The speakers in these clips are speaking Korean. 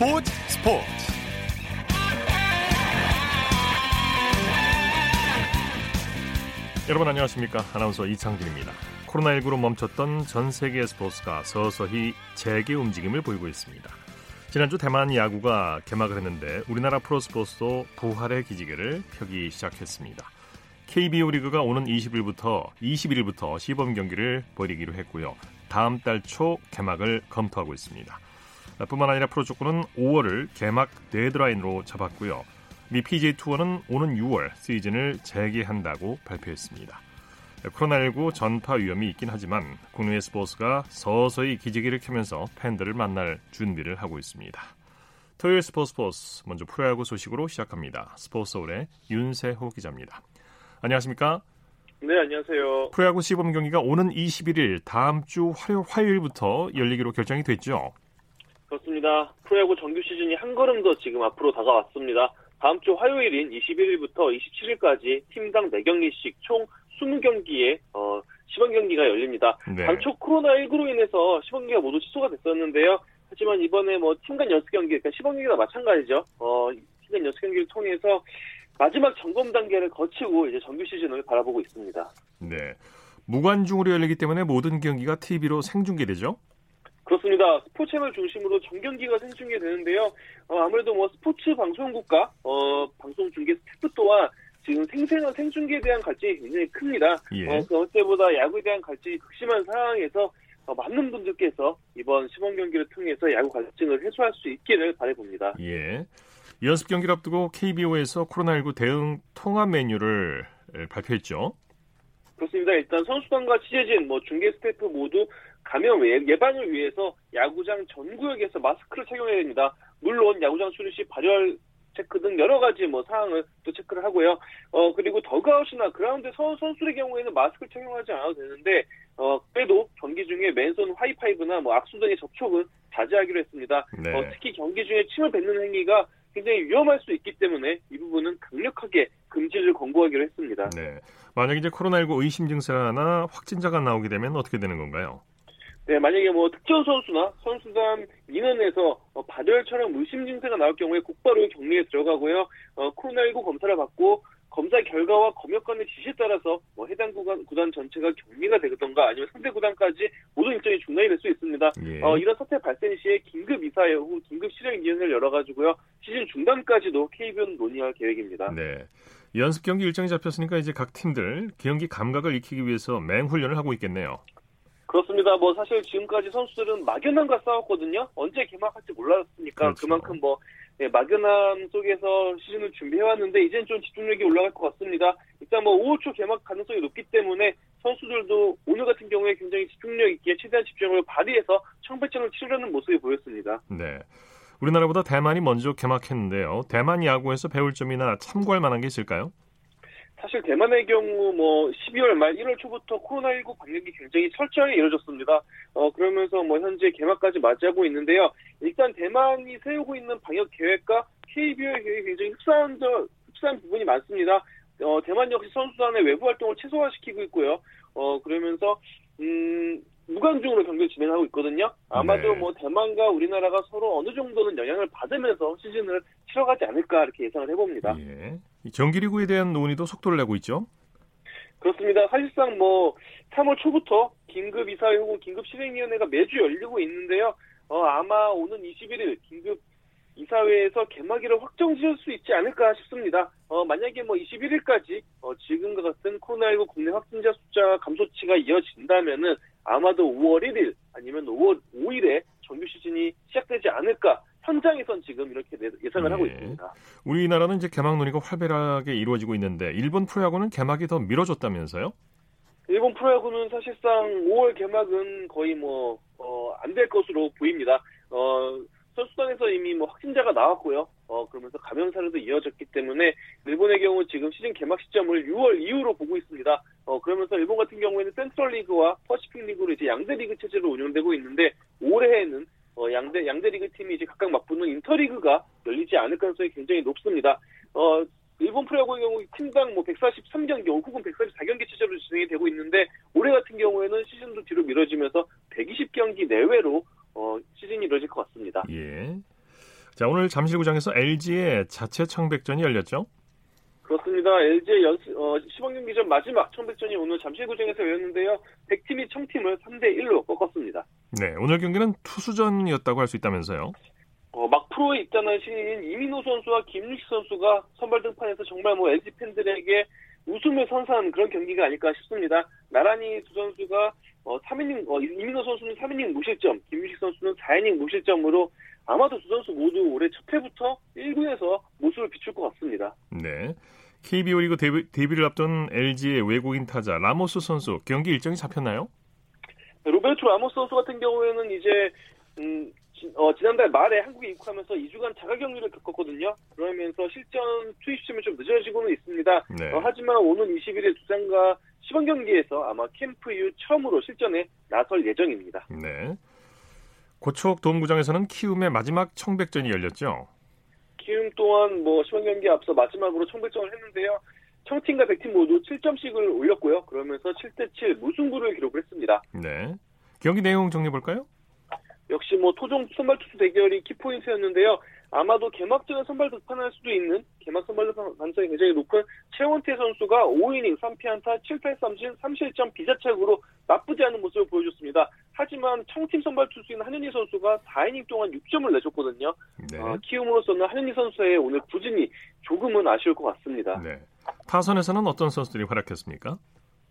스포츠 스포츠. 여러분 안녕하십니까? 아나운서 이창진입니다. 코로나19로 멈췄던 전 세계 스포츠가 서서히 재개 움직임을 보이고 있습니다. 지난주 대만 야구가 개막을 했는데 우리나라 프로스포츠도 부활의 기지개를 펴기 시작했습니다. KBO 리그가 오는 20일부터 21일부터 시범 경기를 벌이기로 했고요. 다음 달 초 개막을 검토하고 있습니다 뿐만 아니라 프로축구는 5월을 개막 데드라인으로 잡았고요. 미 PGA 투어는 오는 6월 시즌을 재개한다고 발표했습니다. 코로나19 전파 위험이 있긴 하지만 국내 스포츠가 서서히 기지개를 켜면서 팬들을 만날 준비를 하고 있습니다. 토요일 스포츠 스포츠 먼저 프로야구 소식으로 시작합니다. 스포츠 서울의 윤세호 기자입니다. 안녕하십니까? 네, 안녕하세요. 프로야구 시범 경기가 오는 21일 다음 주 화요, 화요일부터 열리기로 결정이 됐죠. 그렇습니다. 프로야구 정규 시즌이 한 걸음 더 지금 앞으로 다가왔습니다. 다음 주 화요일인 21일부터 27일까지 팀당 4경기씩 총 20경기의 어, 시범 경기가 열립니다. 네. 당초 코로나19로 인해서 시범 경기가 모두 취소가 됐었는데요. 하지만 이번에 뭐 팀간 연습 경기, 그러니까 시범 경기가 마찬가지죠. 어, 팀간 연습 경기를 통해서 마지막 점검 단계를 거치고 이제 정규 시즌을 바라보고 있습니다. 네. 무관중으로 열리기 때문에 모든 경기가 TV로 생중계되죠? 그렇습니다. 스포츠채널 중심으로 정경기가 생중계 되는데요. 어, 아무래도 뭐 스포츠 방송국과 어, 방송 중계 스태프 또한 지금 생생한 생중계에 대한 갈증이 굉장히 큽니다. 예. 어, 그 어때보다 야구에 대한 갈증이 극심한 상황에서 어, 많은 분들께서 이번 시범 경기를 통해서 야구 갈증을 해소할 수 있기를 바라봅니다. 예. 연습 경기를 앞두고 KBO에서 코로나19 대응 통합 매뉴얼을 발표했죠. 그렇습니다. 일단 선수단과 취재진, 뭐 중계 스태프 모두 감염 예방을 위해서 야구장 전 구역에서 마스크를 착용해야 됩니다. 물론 야구장 출입 시 발열 체크 등 여러 가지 뭐 사항을 또 체크를 하고요. 어 그리고 더그아웃이나 그라운드 선, 선수의 경우에는 마스크를 착용하지 않아도 되는데 어 빼도 경기 중에 맨손 하이파이브나 뭐 악수 등의 접촉은 자제하기로 했습니다. 네. 어, 특히 경기 중에 침을 뱉는 행위가 굉장히 위험할 수 있기 때문에 이 부분은 강력하게 금지를 권고하기로 했습니다. 네. 만약 이제 코로나19 의심 증세나 확진자가 나오게 되면 어떻게 되는 건가요? 네, 만약에 뭐 특정 선수나 선수단 인원에서 어, 발열처럼 의심 증세가 나올 경우에 곧바로 격리에 들어가고요. 어, 코로나19 검사를 받고 검사 결과와 검역관의 지시에 따라서 뭐 해당 구간, 구단 전체가 격리가 되던가 아니면 상대 구단까지 모든 일정이 중단이 될 수 있습니다. 예. 어, 이런 사태 발생 시에 긴급 이사회 혹은 긴급 실행 위원회를 열어가지고요. 시즌 중단까지도 KBO는 논의할 계획입니다. 네. 연습 경기 일정이 잡혔으니까 이제 각 팀들 경기 감각을 익히기 위해서 맹훈련을 하고 있겠네요. 그렇습니다. 뭐 사실 지금까지 선수들은 막연함과 싸웠거든요. 언제 개막할지 몰랐으니까 그렇죠. 그만큼 뭐 예, 막연함 속에서 시즌을 준비해왔는데 이젠 좀 집중력이 올라갈 것 같습니다. 일단 뭐 5월 초 개막 가능성이 높기 때문에 선수들도 오늘 같은 경우에 굉장히 집중력 있게 최대한 집중력을 발휘해서 청백전을 치르려는 모습이 보였습니다. 네. 우리나라보다 대만이 먼저 개막했는데요. 대만 야구에서 배울 점이나 참고할 만한 게 있을까요? 사실 대만의 경우 뭐 12월 말 1월 초부터 코로나19 방역이 굉장히 철저하게 이루어졌습니다. 어 그러면서 뭐 현재 개막까지 맞이하고 있는데요. 일단 대만이 세우고 있는 방역 계획과 KBO의 계획이 굉장히 흡사한 흡사한 부분이 많습니다. 어 대만 역시 선수단의 외부 활동을 최소화시키고 있고요. 어 그러면서 음 무관중으로 경기를 진행하고 있거든요. 아마도 네. 뭐 대만과 우리나라가 서로 어느 정도는 영향을 받으면서 시즌을 치러가지 않을까 이렇게 예상을 해봅니다. 예. 정기리그에 대한 논의도 속도를 내고 있죠. 그렇습니다. 사실상 뭐 3월 초부터 긴급 이사회 혹은 긴급 실행위원회가 매주 열리고 있는데요. 어, 아마 오는 21일 긴급 이사회에서 개막일을 확정 지을 수 있지 않을까 싶습니다. 어, 만약에 뭐 21일까지 어, 지금과 같은 코로나19 국내 확진자 숫자 감소치가 이어진다면은 아마도 5월 1일 아니면 5월 5일에 정규 시즌이 시작되지 않을까 현장에선 지금 이렇게 예상을 네. 하고 있습니다. 우리나라는 이제 개막 논의가 활발하게 이루어지고 있는데 일본 프로야구는 개막이 더 미뤄졌다면서요? 일본 프로야구는 사실상 5월 개막은 거의 뭐 어, 안될 것으로 보입니다. 어, 선수단에서 이미 뭐 확진자가 나왔고요. 어, 그러면서 감염 사례도 이어졌기 때문에 일본의 경우 지금 시즌 개막 시점을 6월 이후로 보고 있습니다. 어, 그러면서 일본 같은 경우에는 센트럴 리그와 퍼시픽 리그로 이제 양대 리그 체제로 운영되고 있는데 올해에는 어, 양대 양대 리그 팀이 이제 각각 맞붙는 인터리그가 열리지 않을 가능성이 굉장히 높습니다. 어, 일본 프로야구의 경우 팀당 뭐 143경기 혹은 144경기 체제로 진행이 되고 있는데 올해 같은 경우에는 시즌도 뒤로 미뤄지면서 120경기 내외로 어, 시즌이 이루어질 것 같습니다. 예. 자, 오늘 잠실구장에서 LG의 자체 청백전이 열렸죠? 그렇습니다. LG의 연습, 어, 시범 경기 전 마지막 청백전이 오늘 잠실구장에서 열렸는데요. 100팀이 청팀을 3대 1로 꺾었습니다. 네, 오늘 경기는 투수전이었다고 할 수 있다면서요? 프로에 입단한 신인 이민호 선수와 김유식 선수가 선발 등판해서 정말 뭐 LG 팬들에게 웃음을 선사한 그런 경기가 아닐까 싶습니다. 나란히 두 선수가 어, 3이닝, 어, 이민호 선수는 3이닝 무실점, 김윤식 선수는 4이닝 무실점으로 아마도 두 선수 모두 올해 첫 해부터 1군에서 모습을 비출 것 같습니다. 네. KBO 리그 데뷔, 데뷔를 앞둔 LG의 외국인 타자 라모스 선수 경기 일정이 잡혔나요? 로베르토 라모스 선수 같은 경우에는 이제 음, 지, 어, 지난달 말에 한국에 입국하면서 2주간 자가격리를 겪었거든요. 그러면서 실전 투입 시점이 좀 늦어지고는 있습니다. 네. 어, 하지만 오는 21일 두산과 시범 경기에서 아마 캠프 이후 처음으로 실전에 나설 예정입니다. 네. 고척 도움구장에서는 키움의 마지막 청백전이 열렸죠. 키움 또한 뭐 시범 경기 앞서 마지막으로 청백전을 했는데요. 청팀과 백팀 모두 7점씩을 올렸고요. 그러면서 7대7 무승부를 기록을 했습니다. 네. 경기 내용 정리해 볼까요? 역시 뭐 토종 선발 투수 대결이 키포인트였는데요. 아마도 개막전에 선발 등판할 수도 있는 개막 선발 가능성이 굉장히 높은 최원태 선수가 5이닝 3피안타 7탈3진 3실점 비자책으로 나쁘지 않은 모습을 보여줬습니다. 하지만 청팀 선발 투수인 한현희 선수가 4이닝 동안 6점을 내줬거든요. 네. 어, 키움으로서는 한현희 선수의 오늘 부진이 조금은 아쉬울 것 같습니다. 네. 타선에서는 어떤 선수들이 활약했습니까?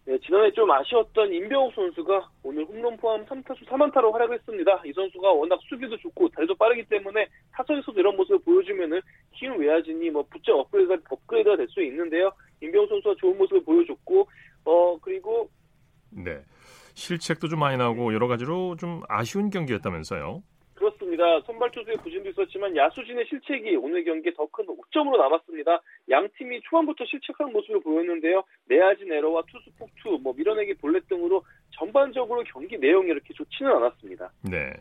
네, 지난해 좀 아쉬웠던 임병욱 선수가 오늘 홈런 포함 3타수 3안타로 활약했습니다. 이 선수가 워낙 수비도 좋고 다리도 빠르기 때문에 타선에서도 이런 모습을 보여주면은 키움 외야진이 뭐 부쩍 업그레이드가, 업그레이드가 될 수 있는데요. 임병욱 선수가 좋은 모습을 보여줬고, 어, 그리고 네. 실책도 좀 많이 나오고 여러 가지로 좀 아쉬운 경기였다면서요. 그렇습니다. 선발 투수의 부진도 있었지만 야수진의 실책이 오늘 경기에 더 큰 옥점으로 남았습니다. 양 팀이 초반부터 실책하는 모습을 보였는데요. 내야진 에러와 투수 폭투, 뭐 밀어내기 볼넷 등으로 전반적으로 경기 내용이 이렇게 좋지는 않았습니다. 네.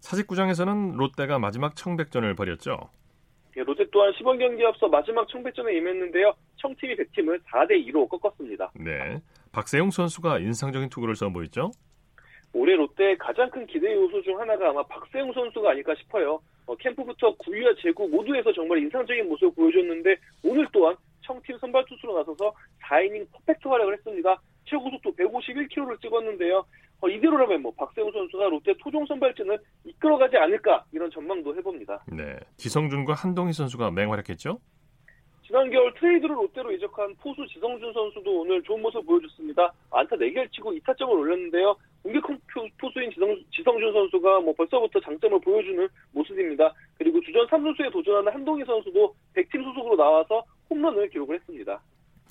사직구장에서는 롯데가 마지막 청백전을 벌였죠. 예, 롯데 또한 시범 경기 앞서 마지막 청백전에 임했는데요. 청팀이 100팀을 4대 2로 꺾었습니다. 네. 박세용 선수가 인상적인 투구를 선보였죠. 올해 롯데의 가장 큰 기대 요소 중 하나가 아마 박세웅 선수가 아닐까 싶어요. 어, 캠프부터 구위와 제구 모두에서 정말 인상적인 모습을 보여줬는데 오늘 또한 청팀 선발 투수로 나서서 4이닝 퍼펙트 활약을 했습니다. 최고 속도 151km를 찍었는데요. 어, 이대로라면 뭐 박세웅 선수가 롯데 토종 선발진을 이끌어가지 않을까 이런 전망도 해봅니다. 네. 지성준과 한동희 선수가 맹활약했죠. 지난 겨울 트레이드로 롯데로 이적한 포수 지성준 선수도 오늘 좋은 모습 보여줬습니다. 안타 4개를 치고 2타점을 올렸는데요. 공격 포수인 지성, 지성준 선수가 뭐 벌써부터 장점을 보여주는 모습입니다. 그리고 주전 3루수에 도전하는 한동희 선수도 100팀 소속으로 나와서 홈런을 기록을 했습니다.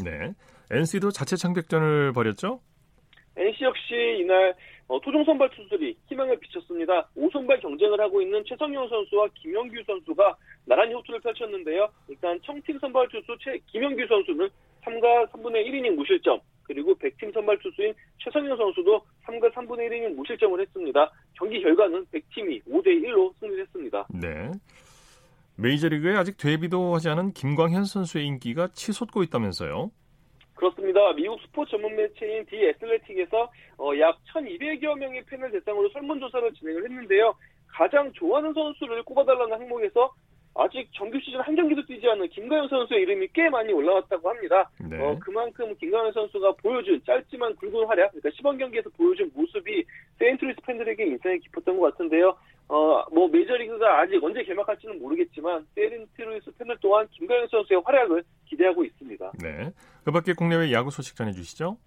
네. NC도 자체 창백전을 벌였죠? NC 역시 이날 어, 토종 선발 투수들이 희망을 비쳤습니다. 5선발 경쟁을 하고 있는 최성용 선수와 김영규 선수가 나란히 호투를 펼쳤는데요. 일단 청팀 선발 투수 최, 김영규 선수는 3과 3분의 1이닝 무실점, 그리고 100팀 선발 투수인 최성용 선수도 3과 3분의 1이닝 무실점을 했습니다. 경기 결과는 100팀이 5대 1로 승리했습니다. 네. 메이저리그에 아직 데뷔도 하지 않은 김광현 선수의 인기가 치솟고 있다면서요? 그렇습니다. 미국 스포츠 전문 매체인 디 애슬레틱에서 어, 약 1,200여 명의 팬을 대상으로 설문조사를 진행을 했는데요. 가장 좋아하는 선수를 꼽아달라는 항목에서 아직 정규 시즌 한 경기도 뛰지 않은 김광현 선수의 이름이 꽤 많이 올라왔다고 합니다. 네. 어, 그만큼 김광현 선수가 보여준 짧지만 굵은 활약, 그러니까 시범 경기에서 보여준 모습이 세인트루이스 팬들에게 인상이 깊었던 것 같은데요. 어, 뭐 메이저리그가 아직 언제 개막할지는 모르겠지만 세인트루이스 팬들 또한 김광현 선수의 활약을 기대하고 있습니다. 네. 그 밖에 국내외 야구 소식 전해주시죠.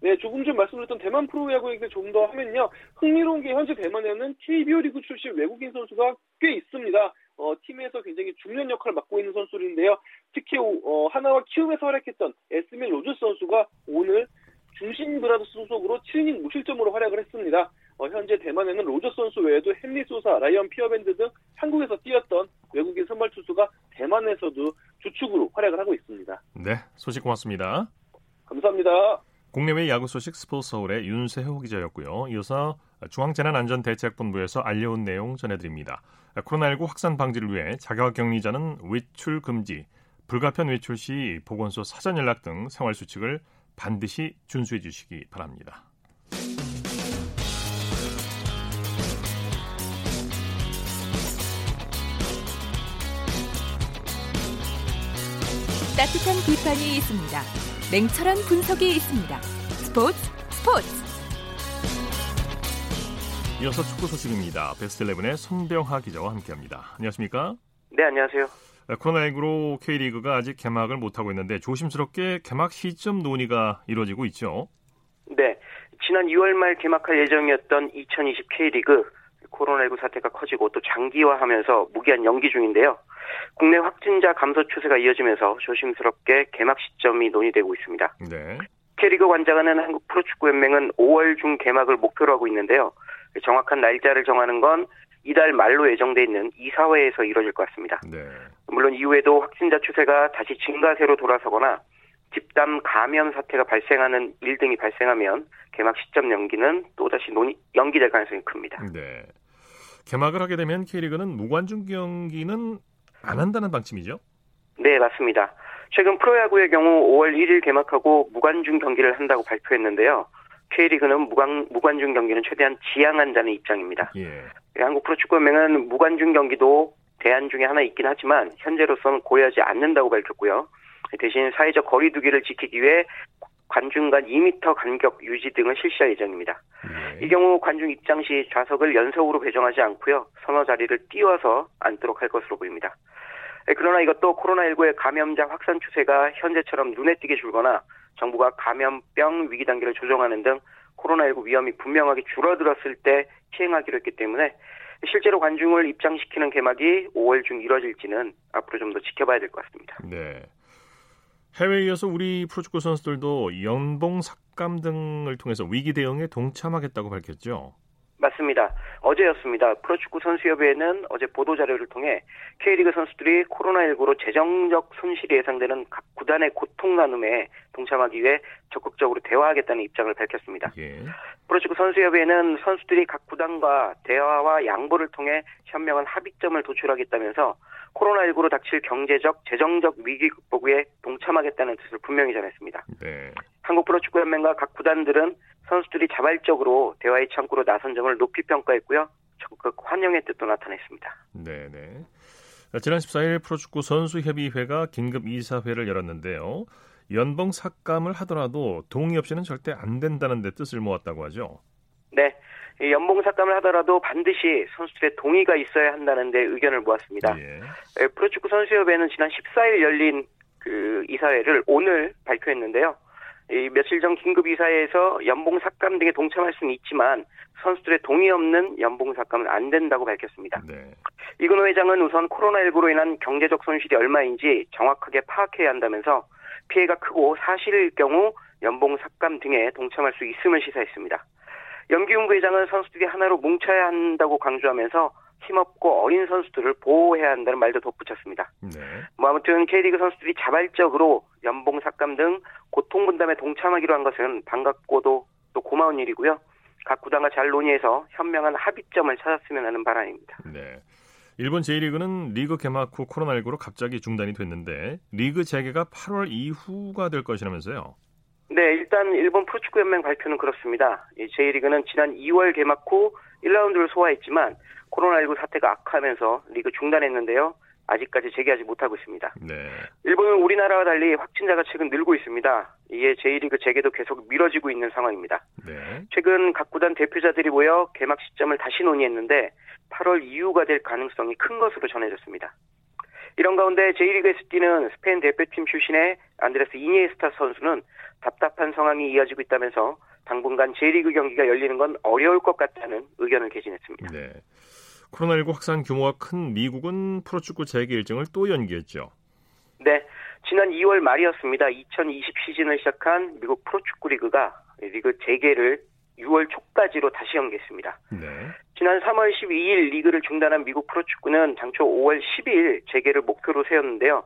네, 조금 전 말씀드렸던 대만 프로야구 얘기를 조금 더 하면요. 흥미로운 게 현재 대만에는 KBO 리그 출신 외국인 선수가 꽤 있습니다. 어, 팀에서 굉장히 중요한 역할을 맡고 있는 선수인데요. 특히 어, 하나와 키움에서 활약했던 에스밀 로저스 선수가 오늘 중신 브라더스 소속으로 7이닝 무실점으로 활약을 했습니다. 어, 현재 대만에는 로저스 선수 외에도 헨리 소사, 라이언 피어밴드 등 한국에서 뛰었던 외국인 선발 투수가 대만에서도 주축으로 활약을 하고 있습니다. 네, 소식 고맙습니다. 감사합니다. 국내외 야구 소식 스포츠 서울의 윤세호 기자였고요. 이어서 중앙재난안전대책본부에서 알려온 내용 전해드립니다. 코로나19 확산 방지를 위해 자가격리자는 외출 금지, 불가피한 외출 시 보건소 사전 연락 등 생활 수칙을 반드시 준수해 주시기 바랍니다. 따뜻한 비판이 있습니다. 냉철한 분석이 있습니다. 스포츠 스포츠 이어서 축구 소식입니다. 베스트 11의 손병하 기자와 함께합니다. 안녕하십니까? 네, 안녕하세요. 코로나19로 K리그가 아직 개막을 못하고 있는데 조심스럽게 개막 시점 논의가 이루어지고 있죠. 네, 지난 2월 말 개막할 예정이었던 2020 K리그 코로나19 사태가 커지고 또 장기화하면서 무기한 연기 중인데요. 국내 확진자 감소 추세가 이어지면서 조심스럽게 개막 시점이 논의되고 있습니다. 네. K리그 관장하는 한국 프로축구연맹은 5월 중 개막을 목표로 하고 있는데요. 정확한 날짜를 정하는 건 이달 말로 예정돼 있는 이사회에서 이뤄질 것 같습니다. 네. 물론 이후에도 확진자 추세가 다시 증가세로 돌아서거나 집단 감염 사태가 발생하는 일 등이 발생하면 개막 시점 연기는 또다시 논의, 연기될 가능성이 큽니다. 네. 개막을 하게 되면 K리그는 무관중 경기는 안 한다는 방침이죠? 네, 맞습니다. 최근 프로야구의 경우 5월 1일 개막하고 무관중 경기를 한다고 발표했는데요. K리그는 무관, 무관중 경기는 최대한 지양한다는 입장입니다. 예. 한국 프로축구연맹은 무관중 경기도 대안 중에 하나 있긴 하지만 현재로서는 고려하지 않는다고 밝혔고요. 대신 사회적 거리두기를 지키기 위해 관중 간 2m 간격 유지 등을 실시할 예정입니다. 예. 이 경우 관중 입장 시 좌석을 연석으로 배정하지 않고요. 서너 자리를 띄워서 앉도록 할 것으로 보입니다. 예, 그러나 이것도 코로나19의 감염자 확산 추세가 현재처럼 눈에 띄게 줄거나 정부가 감염병 위기 단계를 조정하는 등 코로나19 위험이 분명하게 줄어들었을 때 시행하기로 했기 때문에 실제로 관중을 입장시키는 개막이 5월 중 이뤄질지는 앞으로 좀 더 지켜봐야 될 것 같습니다. 네. 해외에 이어서 우리 프로축구 선수들도 연봉 삭감 등을 통해서 위기 대응에 동참하겠다고 밝혔죠. 맞습니다. 어제였습니다. 프로축구 선수협회는 어제 보도자료를 통해 K리그 선수들이 코로나19로 재정적 손실이 예상되는 각 구단의 고통 나눔에 동참하기 위해 적극적으로 대화하겠다는 입장을 밝혔습니다. 예. 프로축구 선수협회는 선수들이 각 구단과 대화와 양보를 통해 현명한 합의점을 도출하겠다면서 코로나19로 닥칠 경제적, 재정적 위기 극복에 동참하겠다는 뜻을 분명히 전했습니다. 네. 한국 프로축구연맹과 각 구단들은 선수들이 자발적으로 대화의 창구로 나선 점을 높이 평가했고요. 적극 환영의 뜻도 나타냈습니다. 네, 네. 지난 14일 프로축구 선수협의회가 긴급 이사회를 열었는데요. 연봉 삭감을 하더라도 동의 없이는 절대 안 된다는 데 뜻을 모았다고 하죠. 네. 이 연봉 삭감을 하더라도 반드시 선수들의 동의가 있어야 한다는 데 의견을 모았습니다. 예. 에, 프로축구 선수협회는 지난 14일 열린 그 이사회를 오늘 발표했는데요. 이 며칠 전 긴급 이사회에서 연봉 삭감 등에 동참할 수는 있지만 선수들의 동의 없는 연봉 삭감은 안 된다고 밝혔습니다. 네. 이근호 회장은 우선 코로나19로 인한 경제적 손실이 얼마인지 정확하게 파악해야 한다면서 피해가 크고 사실일 경우 연봉 삭감 등에 동참할 수 있음을 시사했습니다. 염기훈 부회장은 선수들이 하나로 뭉쳐야 한다고 강조하면서 힘없고 어린 선수들을 보호해야 한다는 말도 덧붙였습니다. 네. 뭐 아무튼 K리그 선수들이 자발적으로 연봉 삭감 등 고통 분담에 동참하기로 한 것은 반갑고도 또 고마운 일이고요. 각 구단과 잘 논의해서 현명한 합의점을 찾았으면 하는 바람입니다. 네. 일본 제1리그는 리그 개막 후 코로나19로 갑자기 중단이 됐는데 리그 재개가 8월 이후가 될 것이라면서요. 네, 일단 일본 프로축구연맹 발표는 그렇습니다. 이 제1리그는 지난 2월 개막 후 1라운드를 소화했지만 코로나19 사태가 악화하면서 리그 중단했는데요. 아직까지 재개하지 못하고 있습니다. 네. 일본은 우리나라와 달리 확진자가 최근 늘고 있습니다. 이에 제1리그 재개도 계속 미뤄지고 있는 상황입니다. 네. 최근 각 구단 대표자들이 모여 개막 시점을 다시 논의했는데 8월 이후가 될 가능성이 큰 것으로 전해졌습니다. 이런 가운데 제1리그에서 뛰는 스페인 대표팀 출신의 안드레스 이니에스타 선수는 답답한 상황이 이어지고 있다면서 당분간 제1리그 경기가 열리는 건 어려울 것 같다는 의견을 개진했습니다. 네. 코로나19 확산 규모가 큰 미국은 프로축구 재개 일정을 또 연기했죠. 네, 지난 2월 말이었습니다. 2020 시즌을 시작한 미국 프로축구 리그가 리그 재개를 6월 초까지로 다시 연기했습니다. 네. 지난 3월 12일 리그를 중단한 미국 프로축구는 장초 5월 12일 재개를 목표로 세웠는데요.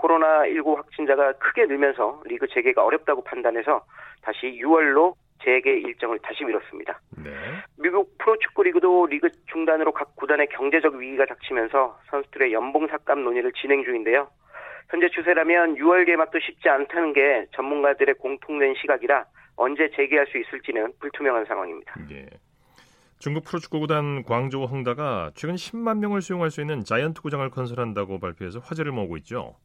코로나19 확진자가 크게 늘면서 리그 재개가 어렵다고 판단해서 다시 6월로 재개 일정을 다시 미뤘습니다. 네. 미국 프로축구 리그도 리그 중단으로 각 구단의 경제적 위기가 닥치면서 선수들의 연봉 삭감 논의를 진행 중인데요. 현재 추세라면 6월 개막도 쉽지 않다는 게 전문가들의 공통된 시각이라 언제 재개할 수 있을지는 불투명한 상황입니다. 예. 중국 프로축구 구단 광저우 헝다가 최근 10만 명을 수용할 수 있는 자이언트 구장을 건설한다고 발표해서 화제를 모으고 있죠.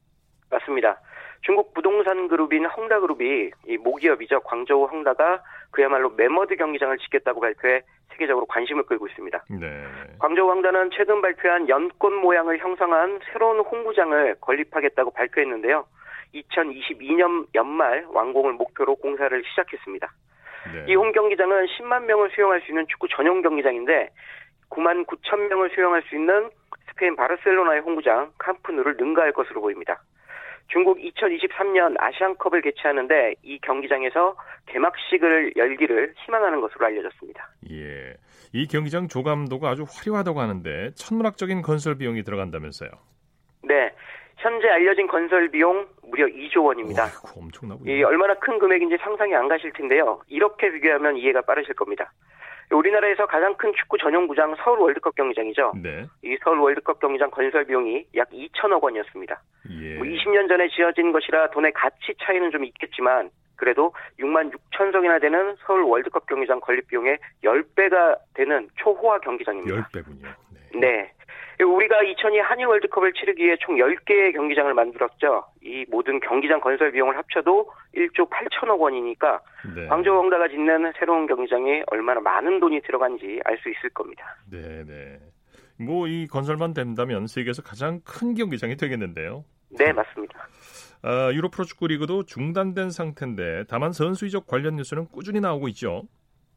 맞습니다. 중국 부동산 그룹인 헝다그룹이 이 모기업이죠. 광저우 헝다가 그야말로 매머드 경기장을 짓겠다고 발표해 세계적으로 관심을 끌고 있습니다. 네. 광저우 헝다는 최근 발표한 연꽃 모양을 형성한 새로운 홍구장을 건립하겠다고 발표했는데요. 2022년 연말 완공을 목표로 공사를 시작했습니다. 네. 이 홈 경기장은 10만 명을 수용할 수 있는 축구 전용 경기장인데 9만 9천 명을 수용할 수 있는 스페인 바르셀로나의 홈구장 캄프누를 능가할 것으로 보입니다. 중국 2023년 아시안컵을 개최하는데 이 경기장에서 개막식을 열기를 희망하는 것으로 알려졌습니다. 예. 이 경기장 조감도가 아주 화려하다고 하는데 천문학적인 건설 비용이 들어간다면서요? 네. 현재 알려진 건설 비용 무려 2조 원입니다. 오, 엄청나군요. 이 얼마나 큰 금액인지 상상이 안 가실 텐데요. 이렇게 비교하면 이해가 빠르실 겁니다. 우리나라에서 가장 큰 축구 전용구장 서울 월드컵 경기장이죠. 네. 이 서울 월드컵 경기장 건설 비용이 약 2천억 원이었습니다. 예. 뭐 20년 전에 지어진 것이라 돈의 가치 차이는 좀 있겠지만 그래도 6만 6천석이나 되는 서울 월드컵 경기장 건립 비용의 10배가 되는 초호화 경기장입니다. 10배군요. 네. 네. 우리가 2002 한일 월드컵을 치르기 위해 총 10개의 경기장을 만들었죠. 이 모든 경기장 건설 비용을 합쳐도 1조 8천억 원이니까 네. 광저우 헝다가 짓는 새로운 경기장에 얼마나 많은 돈이 들어간지 알 수 있을 겁니다. 네, 네. 뭐 이 건설만 된다면 세계에서 가장 큰 경기장이 되겠는데요. 네, 맞습니다. 아, 유로 프로축구 리그도 중단된 상태인데 다만 선수 이적 관련 뉴스는 꾸준히 나오고 있죠.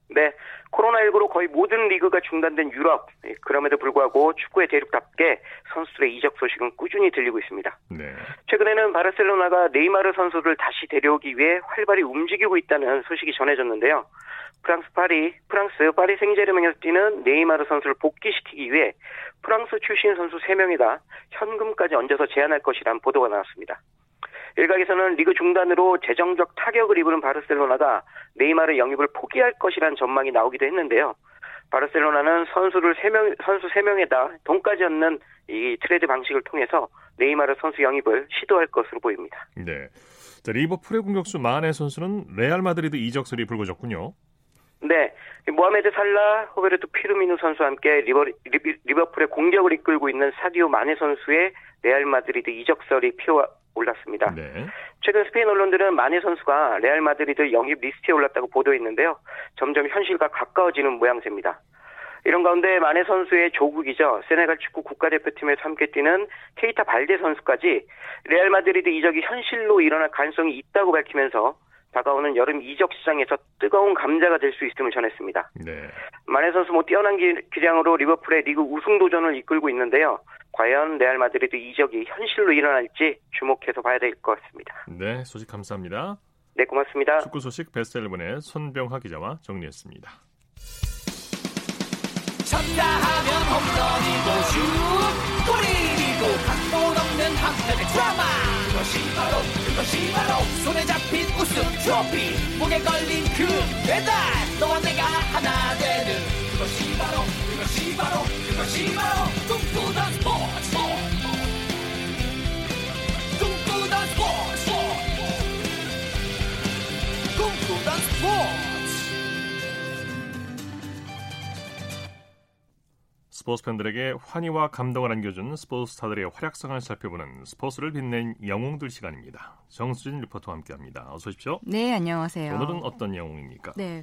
네, 코로나19로 거의 모든 리그가 중단된 유럽. 예, 그럼에도 불구하고 축구의 대륙답게 선수들의 이적 소식은 꾸준히 들리고 있습니다. 네. 최근에는 바르셀로나가 네이마르 선수를 다시 데려오기 위해 활발히 움직이고 있다는 소식이 전해졌는데요. 프랑스 파리, 프랑스 파리 생제르맹에서 뛰는 네이마르 선수를 복귀시키기 위해 프랑스 출신 선수 3명이다 현금까지 얹어서 제안할 것이란 보도가 나왔습니다. 일각에서는 리그 중단으로 재정적 타격을 입은 바르셀로나가 네이마르 영입을 포기할 것이란 전망이 나오기도 했는데요. 바르셀로나는 선수를 3명, 선수 3명에다 돈까지 얻는 이 트레이드 방식을 통해서 네이마르 선수 영입을 시도할 것으로 보입니다. 네. 자, 리버풀의 공격수 마네 선수는 레알 마드리드 이적설이 불거졌군요. 네. 모하메드 살라, 호베르토 피르미누 선수와 함께 리버, 리버풀의 공격을 이끌고 있는 사디오 마네 선수의 레알 마드리드 이적설이 피어 올랐습니다. 네. 최근 스페인 언론들은 마네 선수가 레알 마드리드 영입 리스트에 올랐다고 보도했는데요. 점점 현실과 가까워지는 모양새입니다. 이런 가운데 마네 선수의 조국이죠. 세네갈 축구 국가대표팀에서 함께 뛰는 케이타 발데 선수까지 레알 마드리드 이적이 현실로 일어날 가능성이 있다고 밝히면서 다가오는 여름 이적 시장에서 뜨거운 감자가 될 수 있음을 전했습니다. 네. 마네 선수 뭐 뛰어난 기량으로 리버풀의 리그 우승 도전을 이끌고 있는데요. 과연 레알 마드리드 이적이 현실로 일어날지 주목해서 봐야 될 것 같습니다. 네, 소식 감사합니다. 네, 고맙습니다. 축구 소식 베스트 일레븐의 손병하 기자와 정리했습니다. 쳤다 하면 홈런이고 슛 골이고 각본 없는 한편의 드라마 그것이 바로 그것이 바로 손에 잡힌 우승 트로피 목에 걸린 그 배달 너와 내가 하나 되는 그것이 바로 그것이 바로 그것이 바로 꿈꾸던 스포츠 꿈꾸던 스포츠 꿈꾸던 스포츠 스포츠 팬들에게 환희와 감동을 안겨준 스포츠 스타들의 활약상을 살펴보는 스포츠를 빛낸 영웅들 시간입니다. 정수진 리포터와 함께합니다. 어서 오십시오. 네, 안녕하세요. 오늘은 어떤 영웅입니까? 네,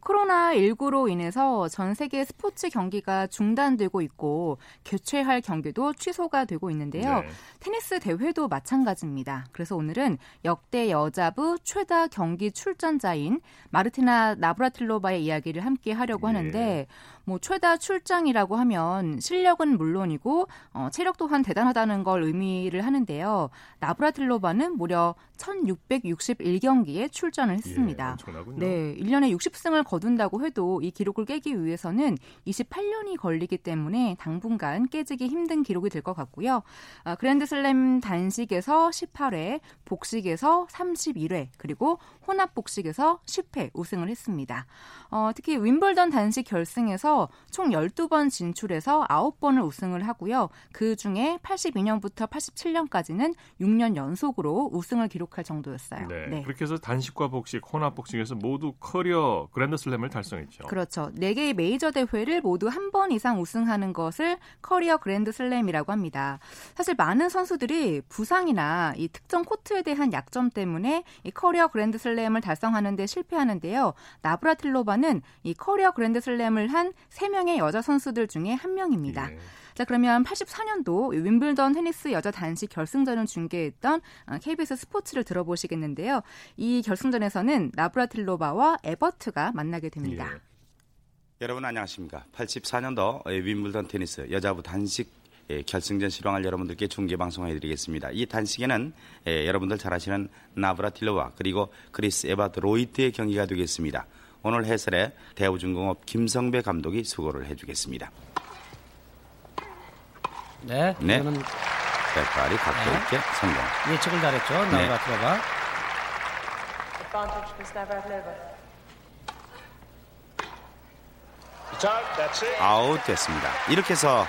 코로나 19로 인해서 전 세계 스포츠 경기가 중단되고 있고 개최할 경기도 취소가 되고 있는데요. 네. 테니스 대회도 마찬가지입니다. 그래서 오늘은 역대 여자부 최다 경기 출전자인 마르티나 나브라틸로바의 이야기를 함께 하려고 네. 하는데 뭐 최다 출장이라고 하면 실력은 물론이고 어, 체력 또한 대단하다는 걸 의미를 하는데요. 나브라틸로바는 무려 1661경기에 출전을 했습니다. 예, 네, 1년에 60승을 거둔다고 해도 이 기록을 깨기 위해서는 28년이 걸리기 때문에 당분간 깨지기 힘든 기록이 될 것 같고요. 아, 그랜드슬램 단식에서 18회, 복식에서 31회, 그리고 혼합 복식에서 10회 우승을 했습니다. 어, 특히 윔블던 단식 결승에서 총 12번 진출을 진출해서 9번을 우승을 하고요. 그 중에 82년부터 87년까지는 6년 연속으로 우승을 기록할 정도였어요. 네. 네. 그렇게 해서 단식과 복식, 혼합 복식에서 모두 커리어 그랜드슬램을 달성했죠. 그렇죠. 4개의 메이저 대회를 모두 한 번 이상 우승하는 것을 커리어 그랜드슬램이라고 합니다. 사실 많은 선수들이 부상이나 이 특정 코트에 대한 약점 때문에 이 커리어 그랜드슬램을 달성하는 데 실패하는데요. 나브라틸로바는 이 커리어 그랜드슬램을 한 3명의 여자 선수들 중에 한 명입니다. 예. 자, 그러면 84년도 윈블던 테니스 여자 단식 결승전을 중계했던 KBS 스포츠를 들어보시겠는데요. 이 결승전에서는 나브라틸로바와 에버트가 만나게 됩니다. 예. 여러분 안녕하십니까. 84년도 윈블던 테니스 여자부 단식 예, 결승전 실황을 여러분들께 중계 방송해드리겠습니다. 이 단식에는 예, 여러분들 잘 아시는 나브라틸로와 그리고 크리스 에바드 로이트의 경기가 되겠습니다. 오늘 해설에 대우중공업 김성배 감독이 수고를 해주겠습니다. 네, 네. 이거는 백발이 각도 네. 있게 성공. 예측을 잘했죠. 네. for Stavratilova. 아웃 됐습니다. 이렇게 해서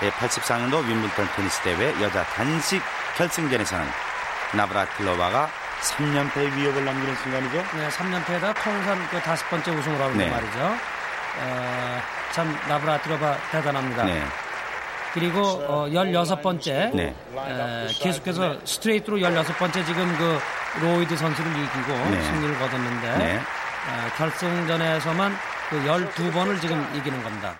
84년도 윈블던 테니스 대회 여자 단식 결승전에서는 나브라틸로바가 3연패의 위협을 남기는 순간이죠. 네, 3연패에다 통산 그 다섯 번째 우승을 하는 네. 말이죠. 어, 참 나브라트로바 대단합니다. 네. 그리고 어, 16번째 네. 계속해서 스트레이트로 16번째 지금 그 로이드 선수를 이기고 네. 승리를 거뒀는데 네. 어, 결승전에서만 그 12번을 지금 이기는 겁니다.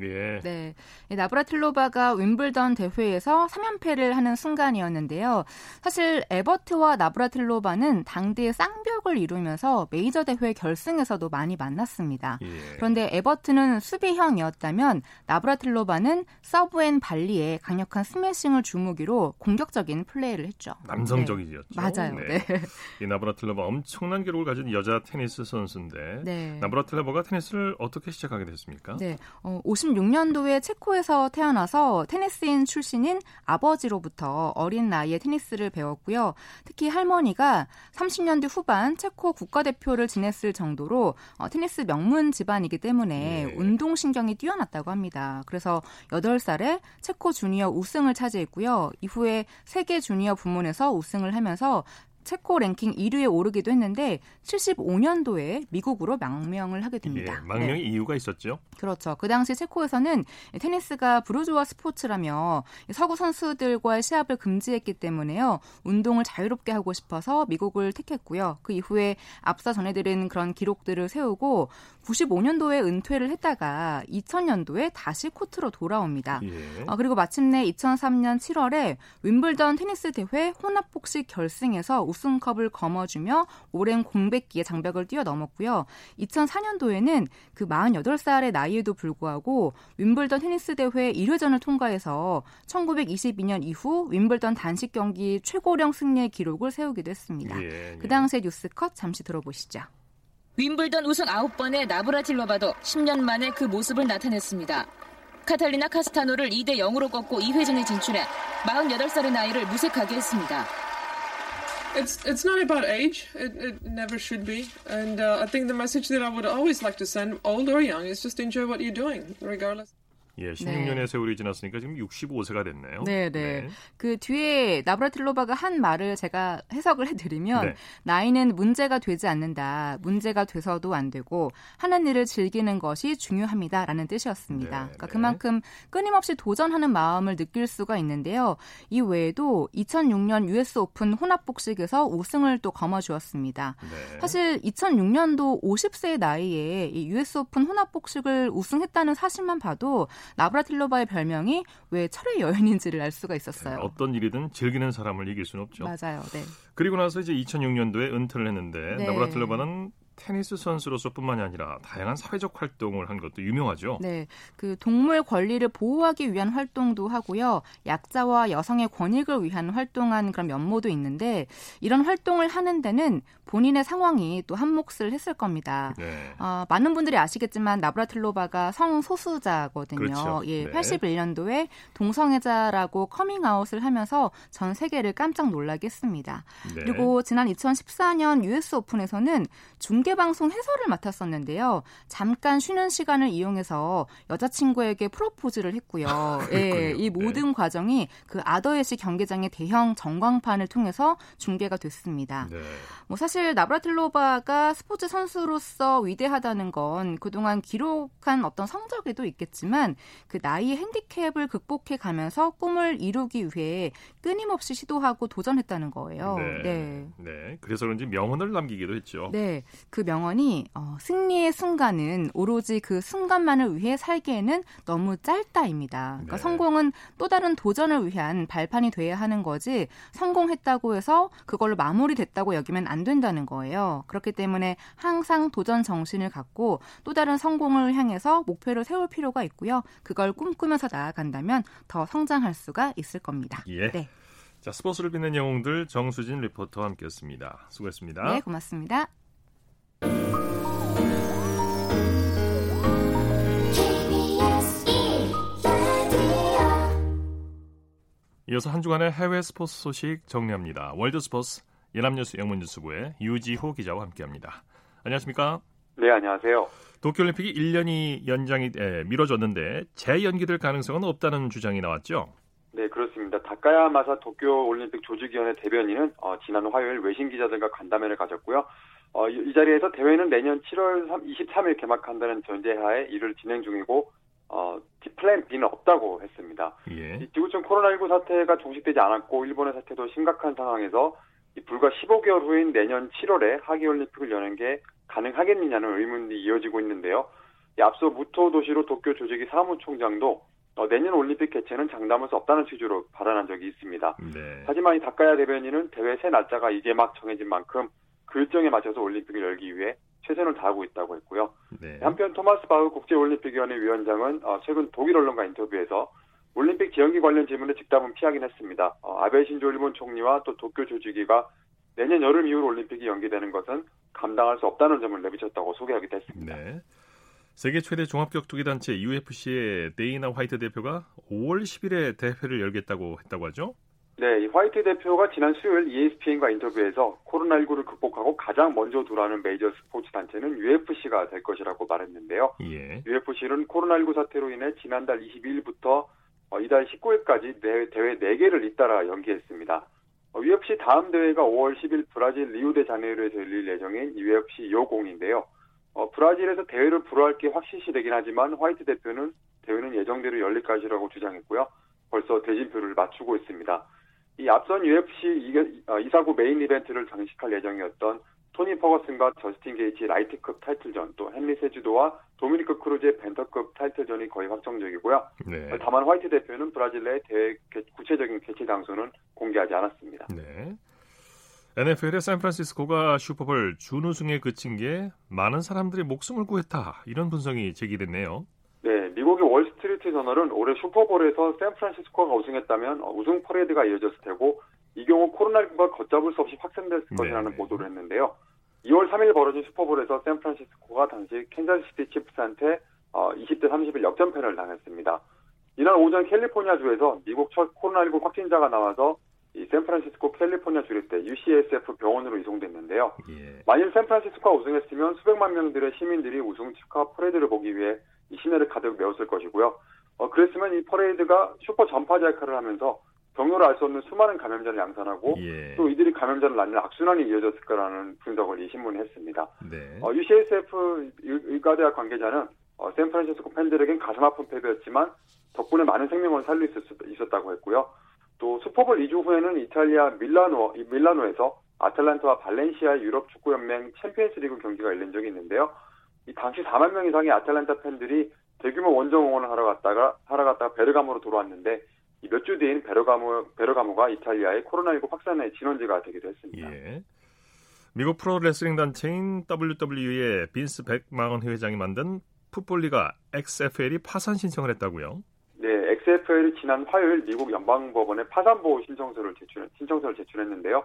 예. 네. 이 나브라틸로바가 윔블던 대회에서 3연패를 하는 순간이었는데요. 사실 에버트와 나브라틸로바는 당대의 쌍벽을 이루면서 메이저 대회 결승에서도 많이 만났습니다. 예. 그런데 에버트는 수비형이었다면 나브라틸로바는 서브 앤 발리에 강력한 스매싱을 주무기로 공격적인 플레이를 했죠. 남성적이었죠. 맞아요. 네. 이 나브라틸로바 엄청난 기록을 가진 여자 테니스 선수인데 네. 나브라틸로바가 테니스를 어떻게 시작하게 됐습니까? 네, 어, 56년도에 체코에서 태어나서 테니스인 출신인 아버지로부터 어린 나이에 테니스를 배웠고요. 특히 할머니가 30년대 후반 체코 국가대표를 지냈을 정도로 어, 테니스 명문 집안이기 때문에 예. 운동신경이 뛰어났다고 합니다. 그래서 8살에 체코 주니어 우승을 차지했고요. 이후에 세계 주니어 부문에서 우승을 하면서 체코 랭킹 1위에 오르기도 했는데 75년도에 미국으로 망명을 하게 됩니다. 예, 망명의 네. 이유가 있었죠. 그렇죠. 그 당시 체코에서는 테니스가 부르주아 스포츠라며 서구 선수들과의 시합을 금지했기 때문에요. 운동을 자유롭게 하고 싶어서 미국을 택했고요. 그 이후에 앞서 전해드린 그런 기록들을 세우고 95년도에 은퇴를 했다가 2000년도에 다시 코트로 돌아옵니다. 예. 아, 그리고 마침내 2003년 7월에 윈블던 테니스 대회 혼합복식 결승에서 우승컵을 거머쥐며 오랜 공백기의 장벽을 뛰어넘었고요. 2004년도에는 그 48살의 나이에도 불구하고 윈블던 테니스 대회 1회전을 통과해서 1922년 이후 윈블던 단식 경기 최고령 승리의 기록을 세우기도 했습니다. 예, 그 예. 당시의 뉴스 컷 잠시 들어보시죠. 윈블던 우승 9번의 나브라틸로바도 10년 만에 그 모습을 나타냈습니다. 카탈리나 카스타노를 2대 0으로 꺾고 2회전에 진출해 48살의 나이를 무색하게 했습니다. It's it's not about age. It, it never should be. And uh, I think the message that I would always like to send, old or young, is just enjoy what you're doing, regardless. 예, 16년의 세월이 지났으니까 지금 65세가 됐네요. 네, 네. 그 뒤에 나브라틸로바가 한 말을 제가 해석을 해드리면 네. 나이는 문제가 되지 않는다. 문제가 돼서도 안 되고 하는 일을 즐기는 것이 중요합니다라는 뜻이었습니다. 네, 그러니까 네. 그만큼 끊임없이 도전하는 마음을 느낄 수가 있는데요. 이 외에도 2006년 US 오픈 혼합복식에서 우승을 또 거머쥐었습니다. 네. 사실 2006년도 50세의 나이에 이 US 오픈 혼합복식을 우승했다는 사실만 봐도 나브라틸로바의 별명이 왜 철의 여인인지를 알 수가 있었어요. 어떤 일이든 즐기는 사람을 이길 수는 없죠. 맞아요. 네. 그리고 나서 이제 2006년도에 은퇴를 했는데 네. 나브라틸로바는 테니스 선수로서뿐만이 아니라 다양한 사회적 활동을 한 것도 유명하죠. 네, 그 동물 권리를 보호하기 위한 활동도 하고요. 약자와 여성의 권익을 위한 활동한 그런 면모도 있는데 이런 활동을 하는 데는 본인의 상황이 또 한 몫을 했을 겁니다. 네. 아, 많은 분들이 아시겠지만 나브라틸로바가 성소수자거든요. 그렇죠. 예, 네. 81년도에 동성애자라고 커밍아웃을 하면서 전 세계를 깜짝 놀라게 했습니다. 네. 그리고 지난 2014년 US 오픈에서는 중단 중계 방송 해설을 맡았었는데요. 잠깐 쉬는 시간을 이용해서 여자친구에게 프로포즈를 했고요. 예, 이 모든 네. 과정이 그 아더에시 경기장의 대형 전광판을 통해서 중계가 됐습니다. 네. 뭐 사실 나브라틸로바가 스포츠 선수로서 위대하다는 건 그동안 기록한 어떤 성적에도 있겠지만 그 나이 핸디캡을 극복해 가면서 꿈을 이루기 위해 끊임없이 시도하고 도전했다는 거예요. 네. 네. 네. 그래서 그런지 명언을 남기기도 했죠. 네. 그 명언이 어, 승리의 순간은 오로지 그 순간만을 위해 살기에는 너무 짧다입니다. 그러니까 네. 성공은 또 다른 도전을 위한 발판이 돼야 하는 거지 성공했다고 해서 그걸로 마무리됐다고 여기면 안 된다는 거예요. 그렇기 때문에 항상 도전 정신을 갖고 또 다른 성공을 향해서 목표를 세울 필요가 있고요. 그걸 꿈꾸면서 나아간다면 더 성장할 수가 있을 겁니다. 예. 네. 자, 스포츠를 빛낸 영웅들 정수진 리포터와 함께했습니다. 수고했습니다. 네, 고맙습니다. 이어서 한 주간의 해외 스포츠 소식 정리합니다. 월드 스포츠 연합뉴스 영문뉴스부의 유지호 기자와 함께합니다. 안녕하십니까? 네, 안녕하세요. 도쿄올림픽이 1년이 연장이 에, 미뤄졌는데 재연기될 가능성은 없다는 주장이 나왔죠? 네, 그렇습니다. 다카야 마사 도쿄올림픽 조직위원회 대변인은 어, 지난 화요일 외신 기자들과 간담회를 가졌고요. 어, 이, 이, 자리에서 대회는 내년 7월 3, 23일 개막한다는 전제하에 이를 진행 중이고 어, 플랜 B는 없다고 했습니다. 예. 지구촌 코로나19 사태가 종식되지 않았고 일본의 사태도 심각한 상황에서 불과 15개월 후인 내년 7월에 하계올림픽을 여는 게 가능하겠느냐는 의문이 이어지고 있는데요. 앞서 무토 도시로 도쿄 조직위 사무총장도 어, 내년 올림픽 개최는 장담할 수 없다는 취지로 발언한 적이 있습니다. 네. 하지만 이 다카야 대변인은 대회 새 날짜가 이제 막 정해진 만큼 그 일정에 맞춰서 올림픽을 열기 위해 최선을 다하고 있다고 했고요. 네. 한편 토마스 바흐 국제올림픽위원회 위원장은 어, 최근 독일 언론과 인터뷰에서 올림픽 지연기 관련 질문에 즉답은 피하긴 했습니다. 어, 아베 신조 일본 총리와 또 도쿄 조직위가 내년 여름 이후로 올림픽이 연기되는 것은 감당할 수 없다는 점을 내비쳤다고 소개하기도 했습니다. 네. 세계 최대 종합격투기 단체 UFC의 데이나 화이트 대표가 5월 10일에 대회를 열겠다고 했다고 하죠? 네, 이 화이트 대표가 지난 수요일 ESPN과 인터뷰에서 코로나19를 극복하고 가장 먼저 돌아오는 메이저 스포츠 단체는 UFC가 될 것이라고 말했는데요. 예. UFC는 코로나19 사태로 인해 지난달 22일부터 어, 이달 19일까지 대회, 대회 4개를 잇따라 연기했습니다. UFC 어, 다음 대회가 5월 10일 브라질 리우데자네이루에서 열릴 예정인 UFC 이오공인데요. 어, 브라질에서 대회를 불허할 게 확실시 되긴 하지만 화이트 대표는 대회는 예정대로 열릴 것이라고 주장했고요. 벌써 대진표를 맞추고 있습니다. 이 앞선 UFC 어, 이사구 메인 이벤트를 장식할 예정이었던 토니 퍼거슨과 저스틴 게이치 라이트급 타이틀전, 또 헨리 세주도와 도미니크 크루즈의 밴텀급 타이틀전이 거의 확정적이고요. 네. 다만 화이트 대표는 브라질 내 대회 구체적인 개최 장소는 공개하지 않았습니다. 네. NFL의 샌프란시스코가 슈퍼볼 준우승에 그친 게 많은 사람들의 목숨을 구했다 이런 분석이 제기됐네요. 네, 미국의 월스트리트 저널은 올해 슈퍼볼에서 샌프란시스코가 우승했다면 우승 퍼레이드가 이어졌을 테고 이 경우 코로나19가 걷잡을 수 없이 확산됐을 네. 것이라는 보도를 했는데요. 2월 3일 벌어진 슈퍼볼에서 샌프란시스코가 당시 캔자스시티 치프스한테 20대 31 역전패를 당했습니다. 이날 오전 캘리포니아주에서 미국 첫 코로나19 확진자가 나와서 이 샌프란시스코 캘리포니아 주립대 UCSF 병원으로 이송됐는데요. 예. 만일 샌프란시스코가 우승했으면 수백만 명들의 시민들이 우승 축하 퍼레이드를 보기 위해 이 시내를 가득 메웠을 것이고요. 어, 그랬으면 이 퍼레이드가 슈퍼 전파자 역할을 하면서 경로를 알 수 없는 수많은 감염자를 양산하고 예. 또 이들이 감염자를 낳는 악순환이 이어졌을 거라는 분석을 이 신문이 했습니다. 네. 어, UCSF 의과대학 관계자는 어, 샌프란시스코 팬들에겐 가슴 아픈 패배였지만 덕분에 많은 생명을 살릴 수 있었다고 했고요. 또 슈퍼볼 2주 후에는 이탈리아 밀라노, 밀라노에서 아틀란타와 발렌시아 유럽 축구 연맹 챔피언스 리그 경기가 열린 적이 있는데요. 이 당시 4만 명 이상의 아틀란타 팬들이 대규모 원정 응원을 하러 갔다가 하러 갔다가 베르가모로 돌아왔는데 몇 주 뒤인 베르가모 베르가모가 이탈리아의 코로나19 확산의 진원지가 되기도 했습니다. 예. 미국 프로레슬링 단체인 WWE의 빈스 맥마흔 회장이 만든 풋볼 리그 XFL이 파산 신청을 했다고요? 네, XFL이 지난 화요일 미국 연방법원에 파산 보호 신청서를 제출, 신청서를 제출했는데요.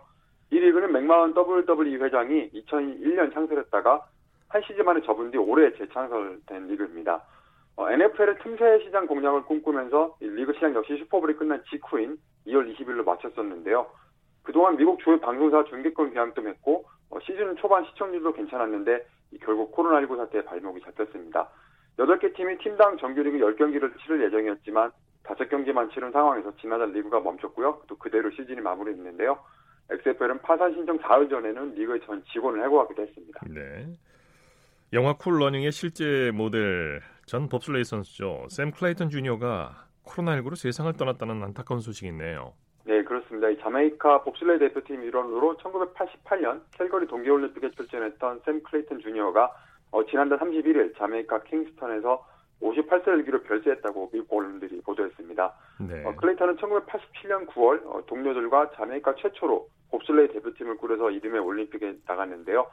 이 리그는 맥마흔 WWE 회장이 2001년 창설했다가 한 시즌 만에 접은 뒤 올해 재창설된 리그입니다. 어, NFL의 틈새 시장 공략을 꿈꾸면서 리그 시작 역시 슈퍼볼이 끝난 직후인 2월 20일로 마쳤었는데요. 그동안 미국 주요 방송사 중계권 계약도 맺고 어, 시즌 초반 시청률도 괜찮았는데 결국 코로나19 사태에 발목이 잡혔습니다. 8개 팀이 팀당 정규리그 10경기를 치를 예정이었지만 5경기만 치른 상황에서 지난달 리그가 멈췄고요. 또 그대로 시즌이 마무리됐는데요. XFL은 파산 신청 4일 전에는 리그의 전 직원을 해고하기도 했습니다. 네. 영화 쿨러닝의 실제 모델 전 봅슬레이 선수죠. 샘 클레이턴 주니어가 코로나19로 세상을 떠났다는 안타까운 소식이 있네요. 네, 그렇습니다. 이 자메이카 봅슬레이 대표팀 일원으로 1988년 캘거리 동계올림픽에 출전했던 샘 클레이턴 주니어가 어, 지난달 31일 자메이카 킹스턴에서 58세를 일기로 별세했다고 미국 언론들이 보도했습니다. 네. 어, 클레이턴은 1987년 9월 어, 동료들과 자메이카 최초로 봅슬레이 대표팀을 꾸려서 이듬해 올림픽에 나갔는데요.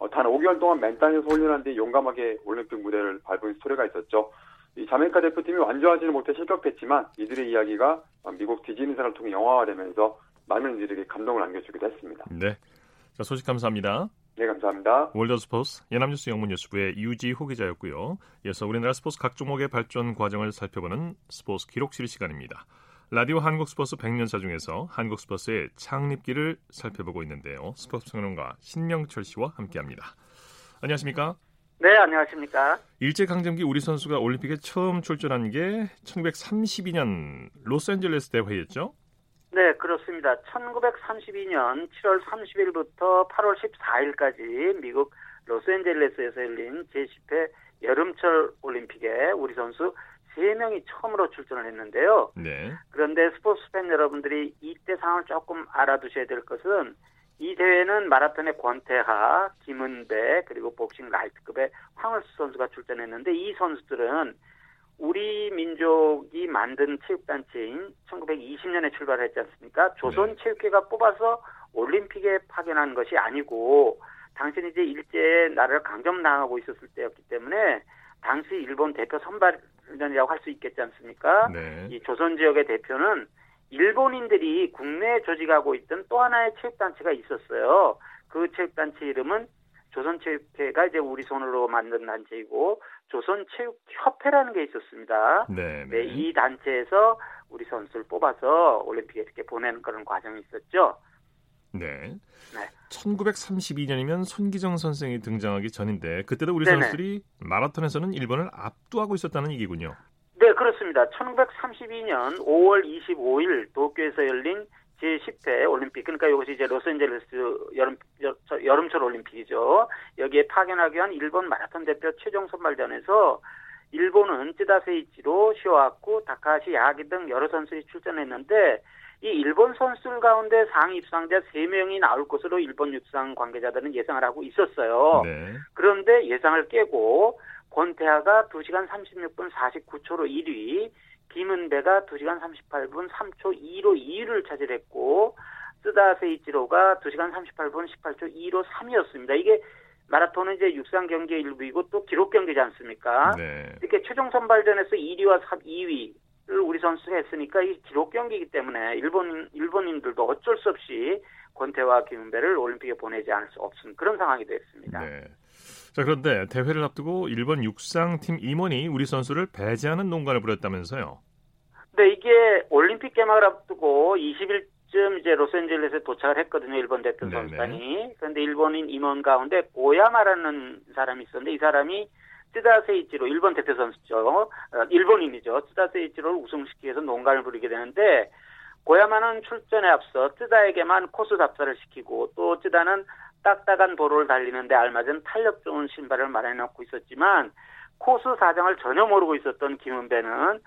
어, 단 5개월 동안 맨땅에서 훈련한 뒤 용감하게 올림픽 무대를 밟은 스토리가 있었죠. 이 자메이카 대표팀이 완주하지는 못해 실격했지만 이들의 이야기가 미국 디즈니사를 통해 영화화되면서 많은 이들에게 감동을 안겨주기도 했습니다. 네. 자, 소식 감사합니다. 네, 감사합니다. 월드스포스 연합뉴스 영문뉴스부의 유지호 기자였고요. 이어서 우리나라 스포츠 각 종목의 발전 과정을 살펴보는 스포츠 기록실 시간입니다. 라디오 한국 스포츠 100년사 중에서 한국 스포츠의 창립기를 살펴보고 있는데요. 스포츠 평론가 신명철 씨와 함께합니다. 안녕하십니까? 네, 안녕하십니까? 일제강점기 우리 선수가 올림픽에 처음 출전한 게 1932년 로스앤젤레스 대회였죠? 네, 그렇습니다. 1932년 7월 30일부터 8월 14일까지 미국 로스앤젤레스에서 열린 제10회 여름철 올림픽에 우리 선수 3명이 처음으로 출전을 했는데요. 네. 그런데 스포츠 팬 여러분들이 이때 상황을 조금 알아두셔야 될 것은 이 대회는 마라톤의 권태하, 김은배 그리고 복싱 라이트급의 황을수 선수가 출전했는데 이 선수들은 우리 민족이 만든 체육단체인 1920년에 출발했지 않습니까? 조선체육회가 네. 뽑아서 올림픽에 파견한 것이 아니고 당신이 이제 일제에 나라를 강점당하고 있었을 때였기 때문에 당시 일본 대표 선발 전이라고 할 수 있겠지 않습니까? 네. 이 조선 지역의 대표는 일본인들이 국내에 조직하고 있던 또 하나의 체육단체가 있었어요. 그 체육단체 이름은 조선체육회가 이제 우리 손으로 만든 단체이고 조선체육협회라는 게 있었습니다. 네, 네. 네, 이 단체에서 우리 선수를 뽑아서 올림픽에 이렇게 보내는 그런 과정이 있었죠. 네. 네. 1932년이면 손기정 선생이 등장하기 전인데 그때도 우리 네네. 선수들이 마라톤에서는 일본을 압도하고 있었다는 얘기군요. 네, 그렇습니다. 1932년 5월 25일 도쿄에서 열린 제10회 올림픽, 그러니까 이것이 이제 로스앤젤레스 여름, 여름철 올림픽이죠. 여기에 파견하기 위한 일본 마라톤 대표 최종 선발전에서 일본은 쯔다세이치로 시오아쿠, 다카시 야기 등 여러 선수들이 출전했는데 이 일본 선수들 가운데 상위 입상자 3명이 나올 것으로 일본 육상 관계자들은 예상을 하고 있었어요. 네. 그런데 예상을 깨고 권태하가 2시간 36분 49초로 1위, 김은배가 2시간 38분 3초 2로 2위를 차지했고 쓰다 세이치로가 2시간 38분 18초 2로 3위였습니다. 이게 마라톤은 이제 육상 경기의 일부이고 또 기록 경기지 않습니까? 네. 이렇게 최종 선발전에서 1위와 3, 2위를 우리 선수가 했으니까 이 기록 경기이기 때문에 일본 일본인들도 어쩔 수 없이 권태와 김은배를 올림픽에 보내지 않을 수 없은 그런 상황이 됐습니다. 네. 자, 그런데 대회를 앞두고 일본 육상팀 임원이 우리 선수를 배제하는 농간을 부렸다면서요? 네, 이게 올림픽 개막을 앞두고 20일쯤 이제 로스앤젤레스에 도착을 했거든요. 일본 대표 선수단이. 그런데 일본인 임원 가운데 고야마라는 사람이 있었는데 이 사람이 쯔다 세이치로 일본 대표 선수죠. 어, 일본인이죠. 쯔다 세이치로를 우승시키기 위해서 농간을 부리게 되는데 고야마는 출전에 앞서 쯔다에게만 코스 답사를 시키고 또 쯔다는 딱딱한 도로를 달리는데 알맞은 탄력 좋은 신발을 마련해 놓고 있었지만 코스 사정을 전혀 모르고 있었던 김은배는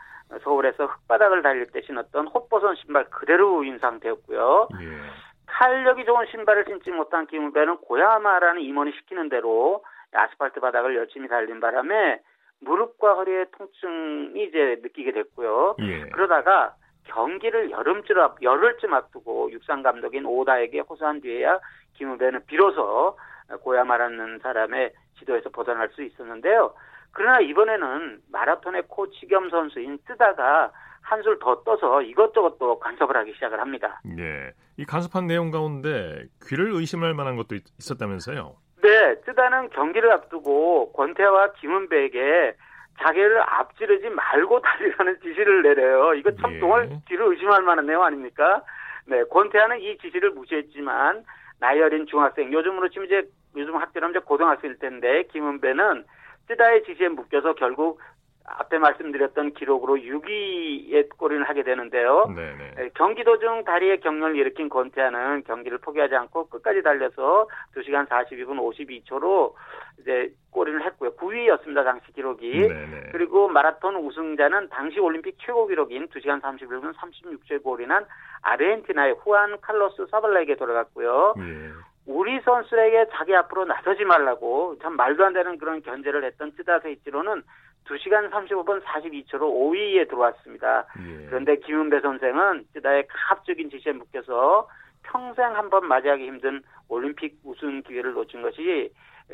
서울에서 흙바닥을 달릴 때 신었던 헛버선 신발 그대로 인 상태였고요. 예. 탄력이 좋은 신발을 신지 못한 김은배는 고야마라는 임원이 시키는 대로 아스팔트 바닥을 열심히 달린 바람에 무릎과 허리의 통증이 이제 느끼게 됐고요. 예. 그러다가 경기를 여름쯤 앞, 열흘쯤 앞두고 육상 감독인 오다에게 호소한 뒤에야 김우배는 비로소 고야마라는 사람의 지도에서 벗어날 수 있었는데요. 그러나 이번에는 마라톤의 코치 겸 선수인 뜨다가 한술 더 떠서 이것저것 또 간섭을 하기 시작을 합니다. 네. 이 간섭한 내용 가운데 귀를 의심할 만한 것도 있었다면서요? 네. 뜨다는 경기를 앞두고 권태와 김은배에게 자기를 앞지르지 말고 달리라는 지시를 내려요. 이거 참 예. 정말 뒤를 의심할 만한 내용 아닙니까? 네, 권태하는 이 지시를 무시했지만 나이 어린 중학생, 요즘으로 치면 이제 요즘 학교라면 이제 고등학생일 텐데 김은배는 뜨다의 지시에 묶여서 결국 앞에 말씀드렸던 기록으로 6위에 골인을 하게 되는데요. 네네. 경기 도 중 다리에 경련을 일으킨 권태하는 경기를 포기하지 않고 끝까지 달려서 2시간 42분 52초로 이제 골인을 했고요. 9위였습니다. 당시 기록이. 네네. 그리고 마라톤 우승자는 당시 올림픽 최고 기록인 2시간 31분 36초에 골인한 아르헨티나의 후안 칼로스 사발라에게 돌아갔고요. 예. 우리 선수에게 자기 앞으로 나서지 말라고 참 말도 안 되는 그런 견제를 했던 쯔다세 이치로는 2시간 35분 42초로 5위에 들어왔습니다. 예. 그런데 김은배 선생은 쯔다의 가압적인 지시에 묶여서 평생 한 번 맞이하기 힘든 올림픽 우승 기회를 놓친 것이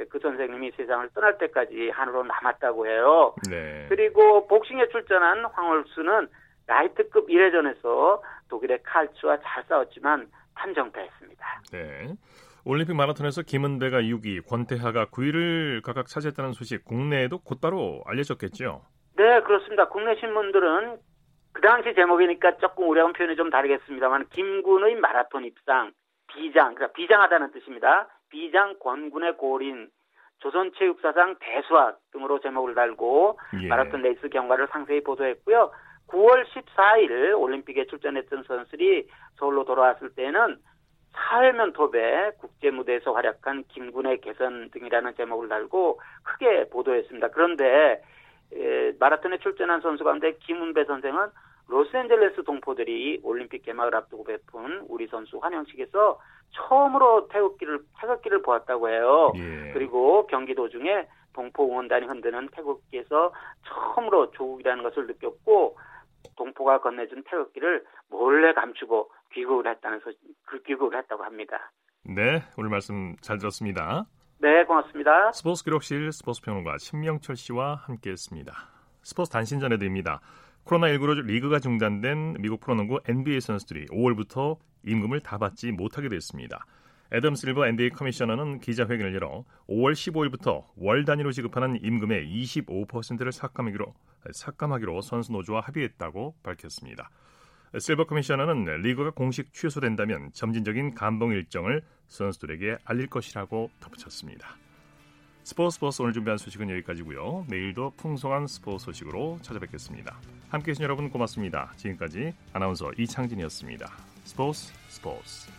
그 선생님이 세상을 떠날 때까지 한으로 남았다고 해요. 네. 그리고 복싱에 출전한 황홀수는 라이트급 1회전에서 독일의 칼츠와 잘 싸웠지만 판정패했습니다. 네. 올림픽 마라톤에서 김은배가 6위, 권태하가 9위를 각각 차지했다는 소식 국내에도 곧바로 알려졌겠죠? 네, 그렇습니다. 국내 신문들은 그 당시 제목이니까 조금 우리랑 표현이 좀 다르겠습니다만 김군의 마라톤 입상, 비장, 그러니까 비장하다는 뜻입니다. 비장 권군의 골인, 조선체육사상 대수확 등으로 제목을 달고 예. 마라톤 레이스 경과를 상세히 보도했고요. 9월 14일 올림픽에 출전했던 선수들이 서울로 돌아왔을 때는 사회면톱에 국제 무대에서 활약한 김군의 개선 등이라는 제목을 달고 크게 보도했습니다. 그런데 에, 마라톤에 출전한 선수 가운데 김은배 선생은 로스앤젤레스 동포들이 올림픽 개막을 앞두고 베푼 우리 선수 환영식에서 처음으로 태극기를 태극기를 보았다고 해요. 예. 그리고 경기 도중에 동포 응원단이 흔드는 태극기에서 처음으로 조국이라는 것을 느꼈고 동포가 건네준 태극기를 몰래 감추고 귀국을 했다는 소, 그 귀국을 했다고 합니다. 네, 오늘 말씀 잘 들었습니다. 네, 고맙습니다. 스포츠 기록실 스포츠 평론가 신명철 씨와 함께했습니다. 스포츠 단신 전해드립니다. 코로나19로 리그가 중단된 미국 프로농구 NBA 선수들이 5월부터 임금을 다 받지 못하게 됐습니다. 애덤 실버 NBA 커미셔너는 기자회견을 열어 5월 15일부터 월 단위로 지급하는 임금의 25%를 삭감하기로, 삭감하기로 선수 노조와 합의했다고 밝혔습니다. 실버 커미셔너는 리그가 공식 취소된다면 점진적인 감봉 일정을 선수들에게 알릴 것이라고 덧붙였습니다. 스포츠 스포츠 오늘 준비한 소식은 여기까지고요. 내일도 풍성한 스포츠 소식으로 찾아뵙겠습니다. 함께해 주신 여러분 고맙습니다. 지금까지 아나운서 이창진이었습니다. 스포츠 스포츠